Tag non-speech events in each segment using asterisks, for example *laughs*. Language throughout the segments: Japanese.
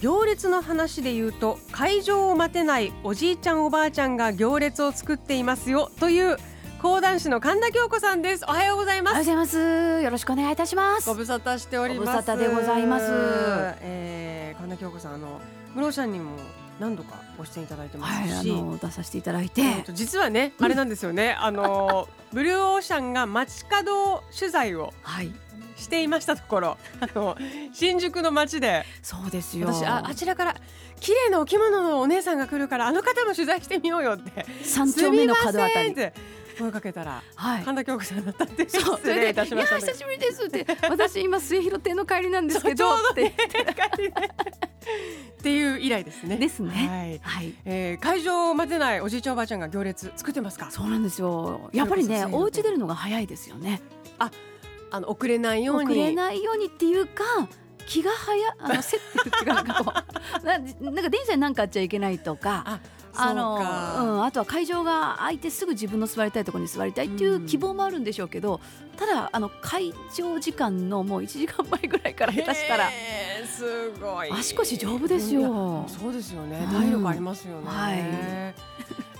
行列の話で言うと会場を待てないおじいちゃんおばあちゃんが行列を作っていますよという講談師の神田京子さんです。おはようございます。おはようございます。よろしくお願いいたします。ご無沙汰しております。ご無沙汰でございますえー、神田京子さんあのムローシャンにも何度かご出演いただいてますし、はい、あの出させていただいて、実はね、あれなんですよね。あの *laughs* ブルーオーシャンが街角取材をはいしていましたところ、*laughs* あの新宿の街でそうですよ私ああちらから綺麗なお着物のお姉さんが来るからあの方も取材してみようよって三丁目の角あたりって声かけたら、はい、神田京子さんだったってそう失礼いたしましたいや久しぶりですって私今末広亭の帰りなんですけどってね、っていう以来ですね。ですね。はい。はい、えー、会場を待てないおじいちゃんおばあちゃんが行列作ってますか。そうなんですよ。やっぱりね、お家出るのが早いですよね。あ、あの遅れないように。遅れないようにっていうか。気が早あの競ってるっていうかなんかこうななんか電車に何かあっちゃいけないとかあのうん、あとは会場が空いてすぐ自分の座りたいところに座りたいっていう希望もあるんでしょうけど、うん、ただあの会場時間のもう1時間前ぐらいから下手したらすごい足腰丈夫ですよ。そうですよね、体力ありますよね。うん、はい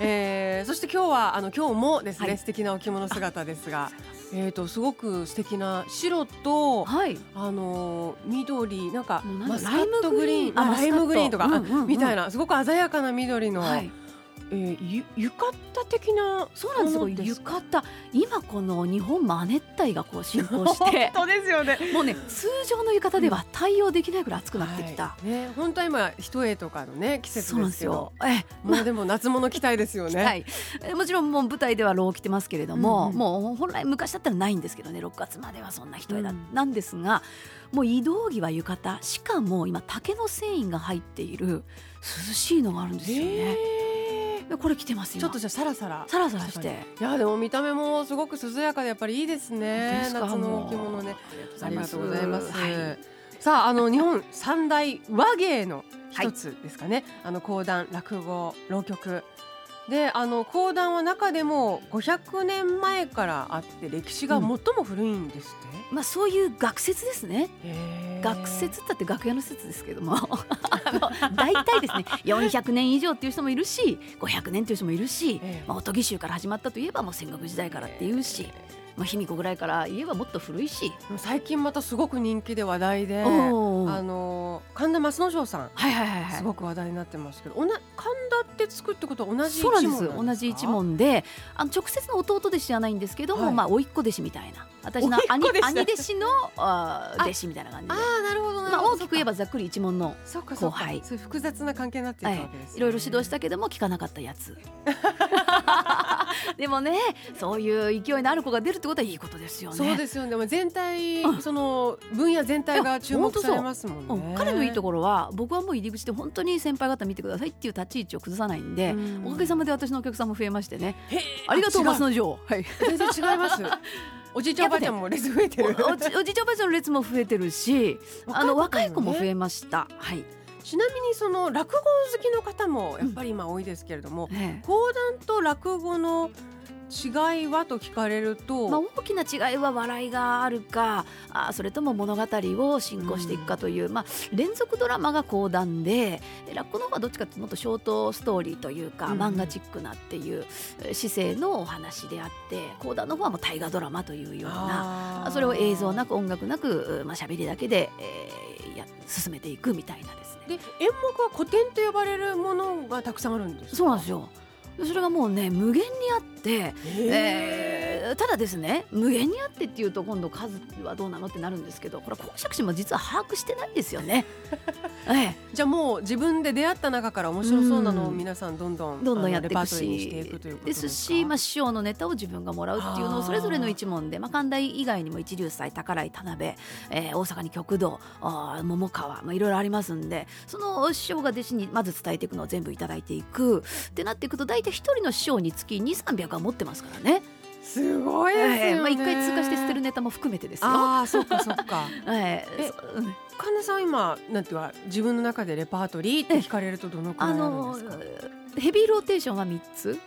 えー、そして今日はあの今日もですね、はい、素敵なお着物姿ですが。えーと、すごく素敵な白と、はい、あの緑なんかマスカットグリーン。ライムグリーンとか、うんうんうん、みたいな。すごく鮮やかな緑の、はい、えー、ゆ浴衣的なそうなんです。よ浴衣。今この日本マネッタイがこう進行して。*laughs* 本当ですよね。もうね通常の浴衣では対応できないぐらい暑くなってきた、はい、ね本当は今一重とかのね季節ですよ。えもうでも夏物着たいですよね、*laughs* はい、もちろんもう舞台ではロー着てますけれども、うんうん、もう本来昔だったらないんですけどね6月まではそんな一重だ、うん、なんですがもう移動着は浴衣。しかも今竹の繊維が入っている涼しいのがあるんですよね。これ着てますちょっとじゃサラサラサラサラして。いやでも見た目もすごく涼やかでやっぱりいいですね。夏の着物ね。ありがとうございます、はい、さああの日本三大和芸の一つですかね、はい、あの講談落語浪曲であの講談は中でも500年前からあって歴史が最も古いんですって、うん、まあそういう学説ですね。学説だって楽屋の説ですけども。*laughs* 大体ですね400年以上っていう人もいるし500年っていう人もいるし、まあ、おとぎ衆から始まったといえばもう戦国時代からっていうし。まあ、卑弥呼ぐらいから言えばもっと古いし。最近またすごく人気で話題であの神田松之丞さん、はいはいはいはい、すごく話題になってますけどおな神田ってつくってことは同じ一門なんです同じ一門であの直接の弟弟子じゃないんですけども、はい、まあ甥っ子弟子みたいな。私の兄兄弟子のあ弟子みたいな感じで。あなるほどまあ、大きく言えばざっくり一門の後輩。そう複雑な関係になっているわけです、ね、いろいろ指導したけども聞かなかったやつ *laughs* *laughs* でもねそういう勢いのある子が出るってことはいいことですよね。そうですよね。全体、うん、その分野全体が注目されますもんね、うん、彼のいいところは僕はもう入り口で本当に先輩方見てくださいっていう立ち位置を崩さないんで、ん。おかげさまで私のお客さんも増えましてね。ありがとう松之丞はい全然違います。*laughs* おじいちゃんおばあちゃんも列増えてる。おじいちゃんおばあちゃんの列も増えてるしあの若い子も増えました、はいちなみにその落語好きの方もやっぱり今多いですけれども、講談と落語の違いはと聞かれると、まあ、大きな違いは笑いがあるかあそれとも物語を進行していくかという、うん、まあ、連続ドラマが講談で落語の方はどっちかというともっとショートストーリーというか、うん、漫画チックなっていう姿勢のお話であって講談の方はもう大河ドラマというようなそれを映像なく音楽なく、まあ、喋りだけで、えー、や進めていくみたいなですね。で演目は古典と呼ばれるものがたくさんあるんですそうなんですよ。それがもうね無限にあって、えー、ただですね無限にあってっていうと今度数はどうなのってなるんですけどこれ公爵士も実は把握してないんですよね。*laughs* ええ、じゃあもう自分で出会った中から面白そうなのを皆さんどんどんどんどんやっていくしでですすし、まあ、あ、師匠のネタを自分がもらうっていうのをそれぞれの一門で、まあ、関大以外にも一流祭宝井田辺、えー大阪に極道あー桃川、まあ、いろいろありますんでその師匠が弟子にまず伝えていくのを全部いただいていく。ってなっていくと大体一人の師匠につき2300は持ってますからね。すごいですよね、ええまあ、一回通過して捨てるネタも含めてですよ。ああそっかそっか *laughs* えええそうん神田さん今なんていうか自分の中でレパートリーって聞かれるとどのくらいあるんですか、ヘビーローテーションは3つ。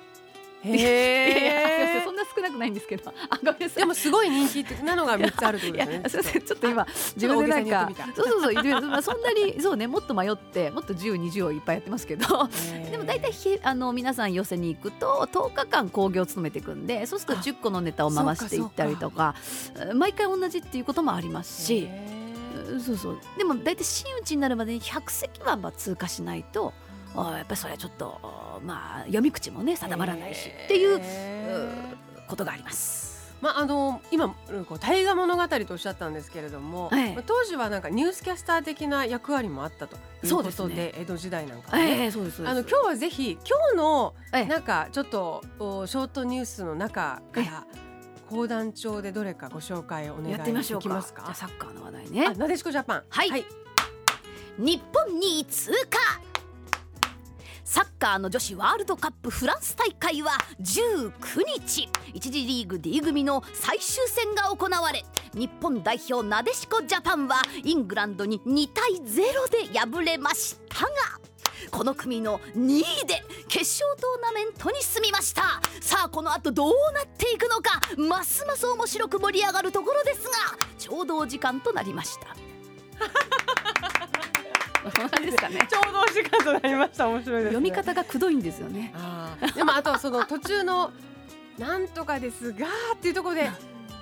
へそんな少なくないんですけど。あごめんでもすごい人気なのが三つあることですねちょっと今自分でなんかそうそうそうそんなにそうねもっと迷ってもっと10、20をいっぱいやってますけど。でも大体ひあの皆さん寄せに行くと10日間興行を務めていくんでそうするとあ10個のネタを回していったりとか毎回同じっていうこともありますし。そうそう。でも大体真打ちになるまでに100席はまあ通過しないとあやっぱりそれはちょっとまあ読み口もね定まらないしっていうへことがあります。ーまああの今こう大河物語とおっしゃったんですけれども、ええまあ当時はなんかニュースキャスター的な役割もあったということですね。で江戸時代なんかはね、ええそうですあの今日はぜひ今日のええなんかちょっとおショートニュースの中から講談帳でどれかご紹介お願いできますか？サッカーの話題ね。あなでしこジャパン。はい。はい、日本2位通過サッカーの女子ワールドカップフランス大会は19日。一次リーグ D 組の最終戦が行われ日本代表なでしこジャパンはイングランドに2対0で敗れましたがこの組の2位で決勝トーナメントに進みました。さあこの後どうなっていくのかますます面白く盛り上がるところですがちょうどお時間となりました。何ですかね。*laughs* ちょうどお時間となりました。面白いです、ね、読み方がくどいんですよね。でもあとその途中の「なんとかですが」っていうところで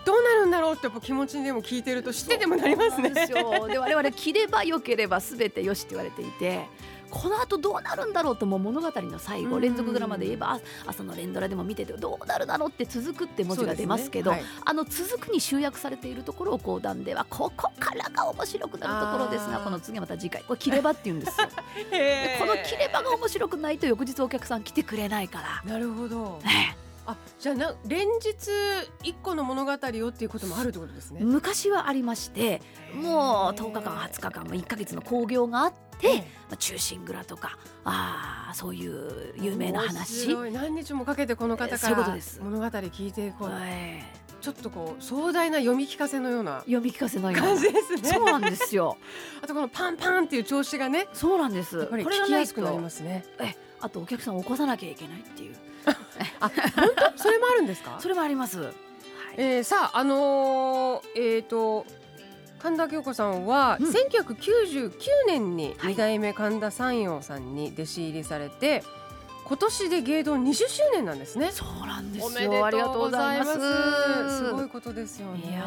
どうなるんだろうってやっぱ気持ちにでも聞いてると知っててもなりますね。で我々切れば良ければ全てよしって言われていてこの後どうなるんだろうともう物語の最後うん連続ドラマで言えばあ朝の連ドラでも見ててどうなるだろうって続くって文字が出ますけどそうですねあの続くに集約されているところを講談ではここからが面白くなるところですがこの次はまた次回これ切ればって言うんですよこの切ればが面白くないと翌日お客さん来てくれないから。なるほどねあじゃあな連日一個の物語をっていうこともあるってことですね。昔はありましてもう10日間20日間も1ヶ月の興行があって、まあ、中心蔵とかあーそういう有名な面話。何日もかけてこの方から物語聞いていこう。はい。ちょっとこう壮大な読み聞かせのような読み聞かせのような。感じですね。そうなんですよ。*laughs* あとこのパンパンっていう調子がねそうなんです。やっぱり聞きやすくなりますね。え、あとお客さんを起こさなきゃいけないっていう。あ本当？それもあるんですか？それもあります。はい。えー、さああのー、えっ、と神田京子さんは、うん1999年にはい二代目神田三陽さんに弟子入りされて、今年で芸道20周年なんですね。そうなんですよ。おめでとうありがとうございます。すごいことですよね。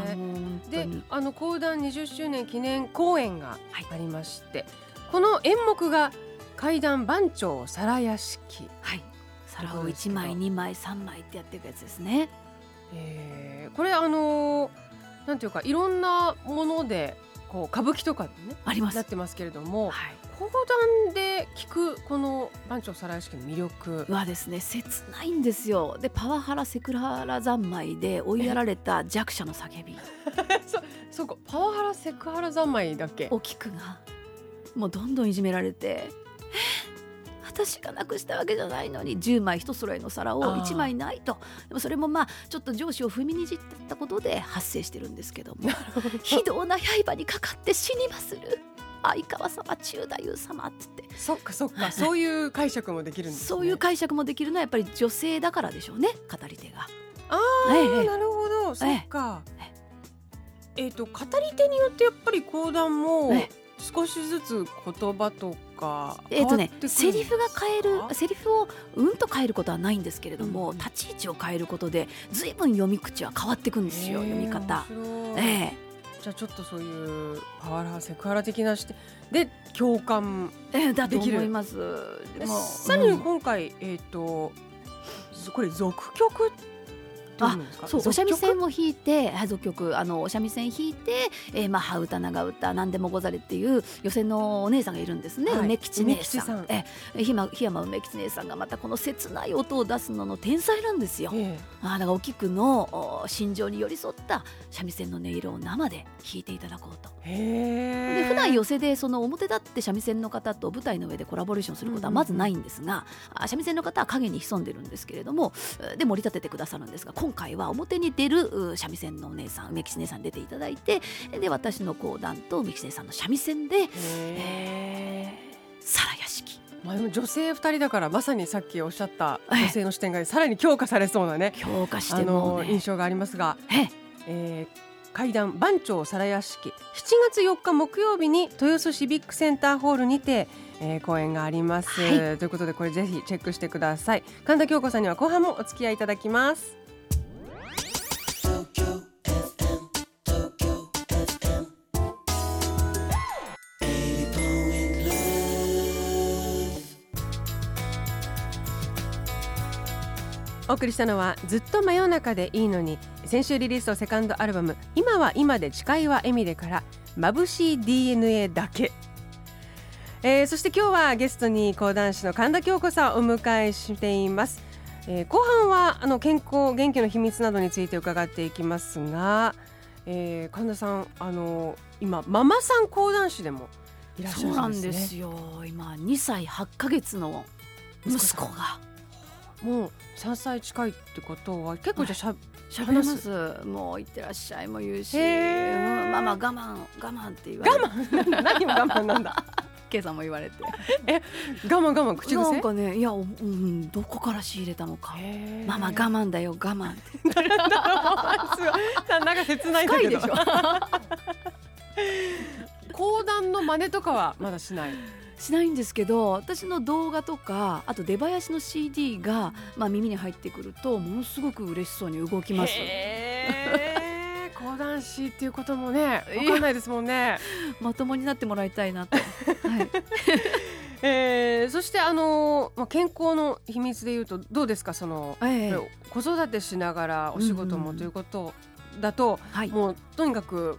でに。あの講談20周年記念公演がはいありまして、この演目が怪談番長皿屋敷、はい。皿を一枚二枚三枚ってやっていくやつですね。えーこれあのーなんていうかいろんなものでこう歌舞伎とかでねあります。なってますけれどもはい。講談で聞くこの番長皿屋敷の魅力。はですね切ないんですよ。でパワハラセクハラ三昧で追いやられた弱者の叫び。*laughs* そうかパワハラセクハラ三昧だっけ？お菊がもうどんどんいじめられて。え私がなくしたわけじゃないのに10枚一揃えの皿をあー。1枚ないと。でもそれもまあちょっと上司を踏みにじったことで発生してるんですけども非道な刃にかかって死にまする。相川様中太夫様っつって。そっかそっか。そういう解釈もできるんですね。そういう解釈もできるのはやっぱり女性だからでしょうね語り手が。ああ、ええなるほど。そええっかえっ、と語り手によってやっぱり講談もええ少しずつ言葉とかえっ、とねセリフが変えるセリフをうんと変えることはないんですけれども、うん。立ち位置を変えることで随分読み口は変わっていくんですよ、へえ読み方。面白い。えじゃあちょっとそういうパワハラセクハラ的な視点で共感えええだとできる。思います。さらにうん。今回、えっ、とこれ続曲どういうのですか？そうお三味線を弾いてはい俗曲。あのお三味線弾いて、えー、まあ羽歌長歌何でもござれっていう寄席のお姉さんがいるんですね、はい。梅吉姉さん。さん。え檜山檜山梅吉姉さんがまたこの切ない音を出すのの天才なんですよ。えあーだからお菊のお心情に寄り添った三味線の音色を生で弾いていただこうと。えへえ。で普段寄席でその表立って三味線の方と舞台の上でコラボレーションすることはまずないんですが、あ三味線の方は影に潜んでるんですけれどもえーで盛り立ててくださるんですが今回は表に出るう三味線のお姉さん梅吉姉さんに出ていただいてで私の講談と梅吉姉さんの三味線で皿屋敷。まあでも女性二人だからまさにさっきおっしゃった女性の視点がさらに強化されそうなね強化しあてもうね。の印象がありますが、ええ。ー会談番長皿屋敷。7月4日木曜日に豊洲シビックセンターホールにて、えー、公演があります、はということでこれぜひチェックしてください。神田京子さんには後半もお付き合いいただきますお送りしたのはずっと真夜中でいいのに先週リリースのセカンドアルバム今は今で誓いは笑みでから眩しい DNA だけ。えーそして今日はゲストに講談師の神田京子さんをお迎えしています、えー後半はあの健康元気の秘密などについて伺っていきますが、えー神田さんあの今ママさん講談師でもいらっしゃそうなるんでね。んですよ。今2歳8ヶ月の息子が。もう3歳近いってことは結構じゃあしゃ喋ります？もう行ってらっしゃい。も言うし、うんママ我慢我慢って言われて我慢？*laughs* 何も我慢なんだ？*laughs* 今朝も言われて。我慢我慢口癖？なんかねいや、おうん、どこから仕入れたのか。ママ我慢だよ我慢。*laughs* なんか切ないんだけど。深いでしょ。講談の真似とかはまだしない？しないんですけど私の動画とかあと出囃子の CD が、まあ、耳に入ってくるとものすごく嬉しそうに動きます。講談師っていうこともね *laughs* わかんないですもんね、まともになってもらいたいなと、はい、*laughs* えー、そしてあのーまあ健康の秘密で言うとどうですか？その、ええ。子育てしながらお仕事うんうんもということだと、はい、もうとにかく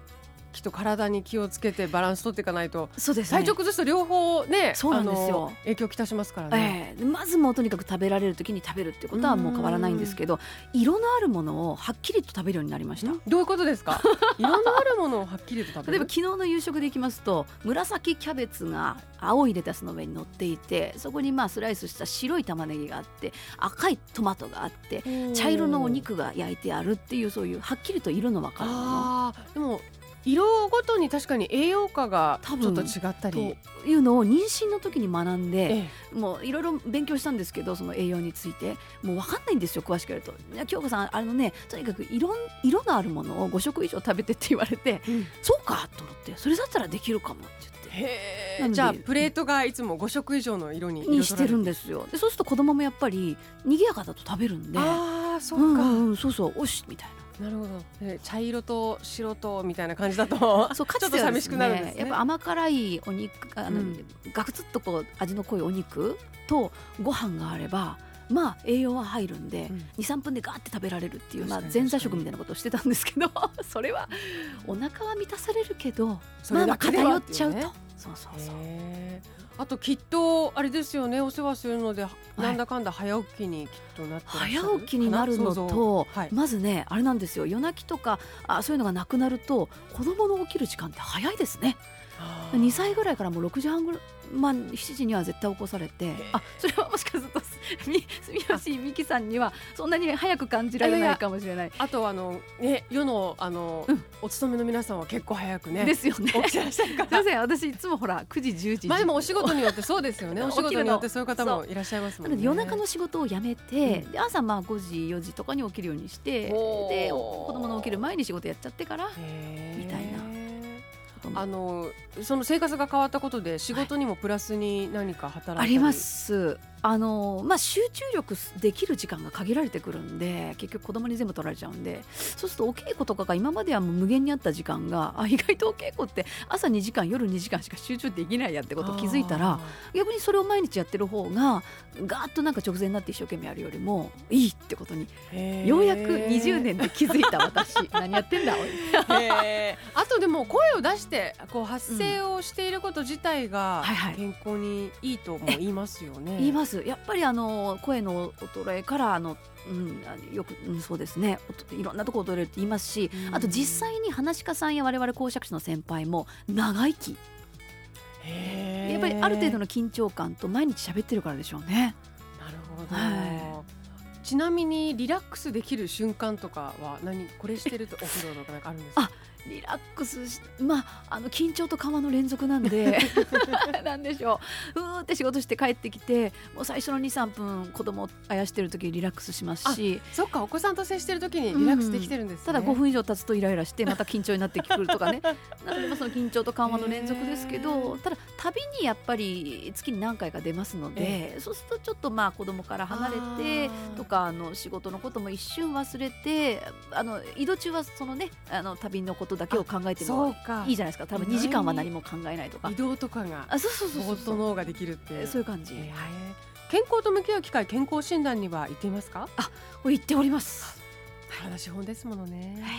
きっと体に気をつけてバランス取っていかないと。そうですね。体調崩すと両方ねそうなんですよ。影響きたしますからね。ええ。まずもうとにかく食べられる時に食べるってことはもう変わらないんですけど色のあるものをはっきりと食べるようになりました。んどういうことですか？*laughs* 色のあるものをはっきりと食べる？例えば昨日の夕食でいきますと紫キャベツが青いレタスの上に乗っていてそこにまあスライスした白い玉ねぎがあって赤いトマトがあって茶色のお肉が焼いてあるっていうそういうはっきりと色の分かるもの。でも色ごとに確かに栄養価がち多分ょっと違ったり。というのを妊娠の時に学んでええ。もういろいろ勉強したんですけどその栄養について。もう分かんないんですよ詳しくやると「いや京子さんあのねとにかく色色のあるものを5食以上食べて」って言われてうん。そうかと思ってそれだったらできるかもって言って。へじゃあプレートがいつも5色以上の色ににしてるんですよ。でそうすると子供もやっぱり賑やかだと食べるんで。ああそううか、んうん、そうそうおしみたいなるほど。で茶色と白とみたいな感じだとな *laughs* そうかちょっと寂しくなるんですね。やっぱ甘辛いお肉あの、うん。ガクツッとこう味の濃いお肉とご飯があればまあ栄養は入るんで、うん。23分でガーって食べられるっていう、まあ、前座食みたいなことをしてたんですけど *laughs* それはお腹は満たされるけどそまあまあ偏っちゃうと。そうそうそうあときっとあれですよねお世話するので、なんだかんだ早起きにきっとなって早起きになるのと、はい。まずねあれなんですよ。夜泣きとかあそういうのがなくなると子供の起きる時間って早いですね。あー。2歳ぐらいからもう6時半ぐらいまあ7時には絶対起こされてあそれはもしかするとみ住吉美希さんにはそんなに早く感じられないかもしれない。あとあのね世のあの、うん。お勤めの皆さんは結構早くねですよね。起きてらっしゃるかすいまらせん私いつもほら9時10時。まあでもお仕事によって *laughs* そうですよね。お仕事によってそういう方もいらっしゃいますもんので夜中の仕事を辞めて、うん。で朝まあ5時4時とかに起きるようにしてで子供の起きる前に仕事やっちゃってからみたいなと思うあのその生活が変わったことで仕事にもプラスに何か働いたり、あります。あのまあ、集中力できる時間が限られてくるんで結局子供に全部取られちゃうんでそうするとお稽古とかが今まではもう無限にあった時間があ意外とお稽古って朝2時間夜2時間しか集中できないやってことを気づいたら逆にそれを毎日やってる方がガーッとなんか直前になって一生懸命やるよりもいいってことにようやく20年で気づいた私。*laughs* 何やってんだあとでも声を出してこう発声をしていること自体がはいはい。健康にいいとも言いますよね。言います。やっぱりあの声の衰えからあの、うん、よく、うん、そうですね。いろんなとこ衰えるって言いますしうん。あと実際に話し家さんや我々講釈師の先輩も長生き。やっぱりある程度の緊張感と毎日喋ってるからでしょうね。なるほど、はちなみにリラックスできる瞬間とかは何これしてるとお風呂とかなんかあるんですか？あリラックスしまああの緊張と緩和の連続なんで *laughs* *laughs* なんでしょう。うーって仕事して帰ってきてもう最初の23分子供をあやしてる時リラックスしますしそっかお子さんと接してる時にリラックスできてるんですね、ただ5分以上経つとイライラしてまた緊張になってくるとかね。*laughs* なのでまあその緊張と緩和の連続ですけどただ旅にやっぱり月に何回か出ますので、そうするとちょっとまあ子供から離れてとかあの仕事のことも一瞬忘れてあの移動中はそのねあの旅のことだけを考えてもいいじゃないですか。多分2時間は何も考えないとか。移動とかがあそうそうそうぼーっそうと脳ができるってそういう感じ、はい、健康と向き合う機会健康診断には行っていますか？言っております、体資本ですものね、はい。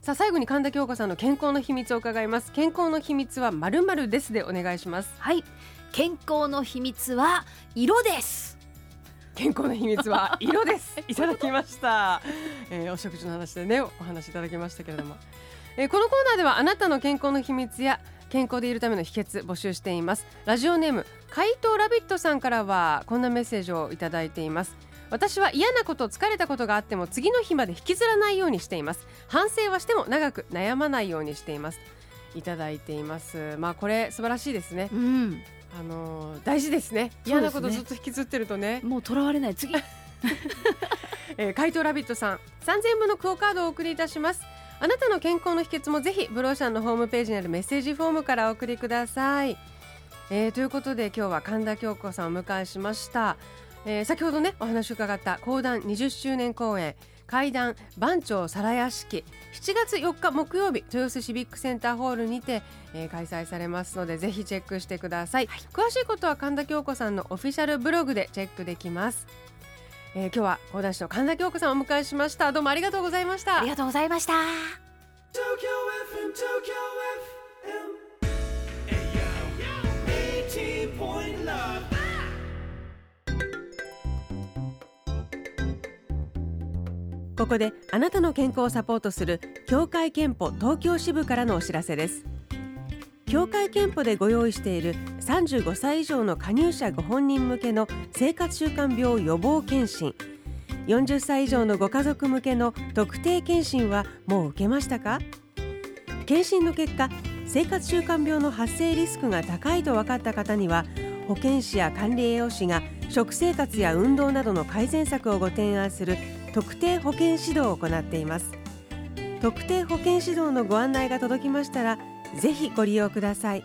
さあ最後に神田京子さんの健康の秘密を伺います。健康の秘密はまるまるですでお願いします。はい、健康の秘密は色です。健康の秘密は *laughs* 色です。いただきました、えーお食事の話でねお話いただきましたけれども、えーこのコーナーではあなたの健康の秘密や健康でいるための秘訣募集しています。ラジオネーム怪盗ラビットさんからはこんなメッセージをいただいています。私は嫌なこと疲れたことがあっても次の日まで引きずらないようにしています。反省はしても長く悩まないようにしています。いただいています。まあこれ素晴らしいですね。うん。あのー大事ですね。嫌なことずっと引きずってるとね。もうとらわれない。次。*laughs* えー、怪盗ラビットさん。3000円分のクオカードをお送りいたしますあなたの健康の秘訣もぜひブローシャンのホームページにあるメッセージフォームからお送りください、えーということで今日は神田京子さんをお迎えしました、えー先ほどねお話を伺った講談20周年公演怪談番長皿屋敷。7月4日木曜日豊洲シビックセンターホールにて、えー開催されますのでぜひチェックしてください、詳しいことは神田京子さんのオフィシャルブログでチェックできますえー今日は講談師の神田京子さんをお迎えしましたどうもありがとうございましたありがとうございました Tokyo FM, Tokyo FM. Hey, yo. 80.9. ここであなたの健康をサポートする協会憲法東京支部からのお知らせです協会憲法でご用意している35歳以上の加入者ご本人向けの生活習慣病予防検診40歳以上のご家族向けの特定検診はもう受けましたか？検診の結果生活習慣病の発生リスクが高いと分かった方には保健師や管理栄養士が食生活や運動などの改善策をご提案する特定保健指導を行っています。特定保健指導のご案内が届きましたらぜひご利用ください。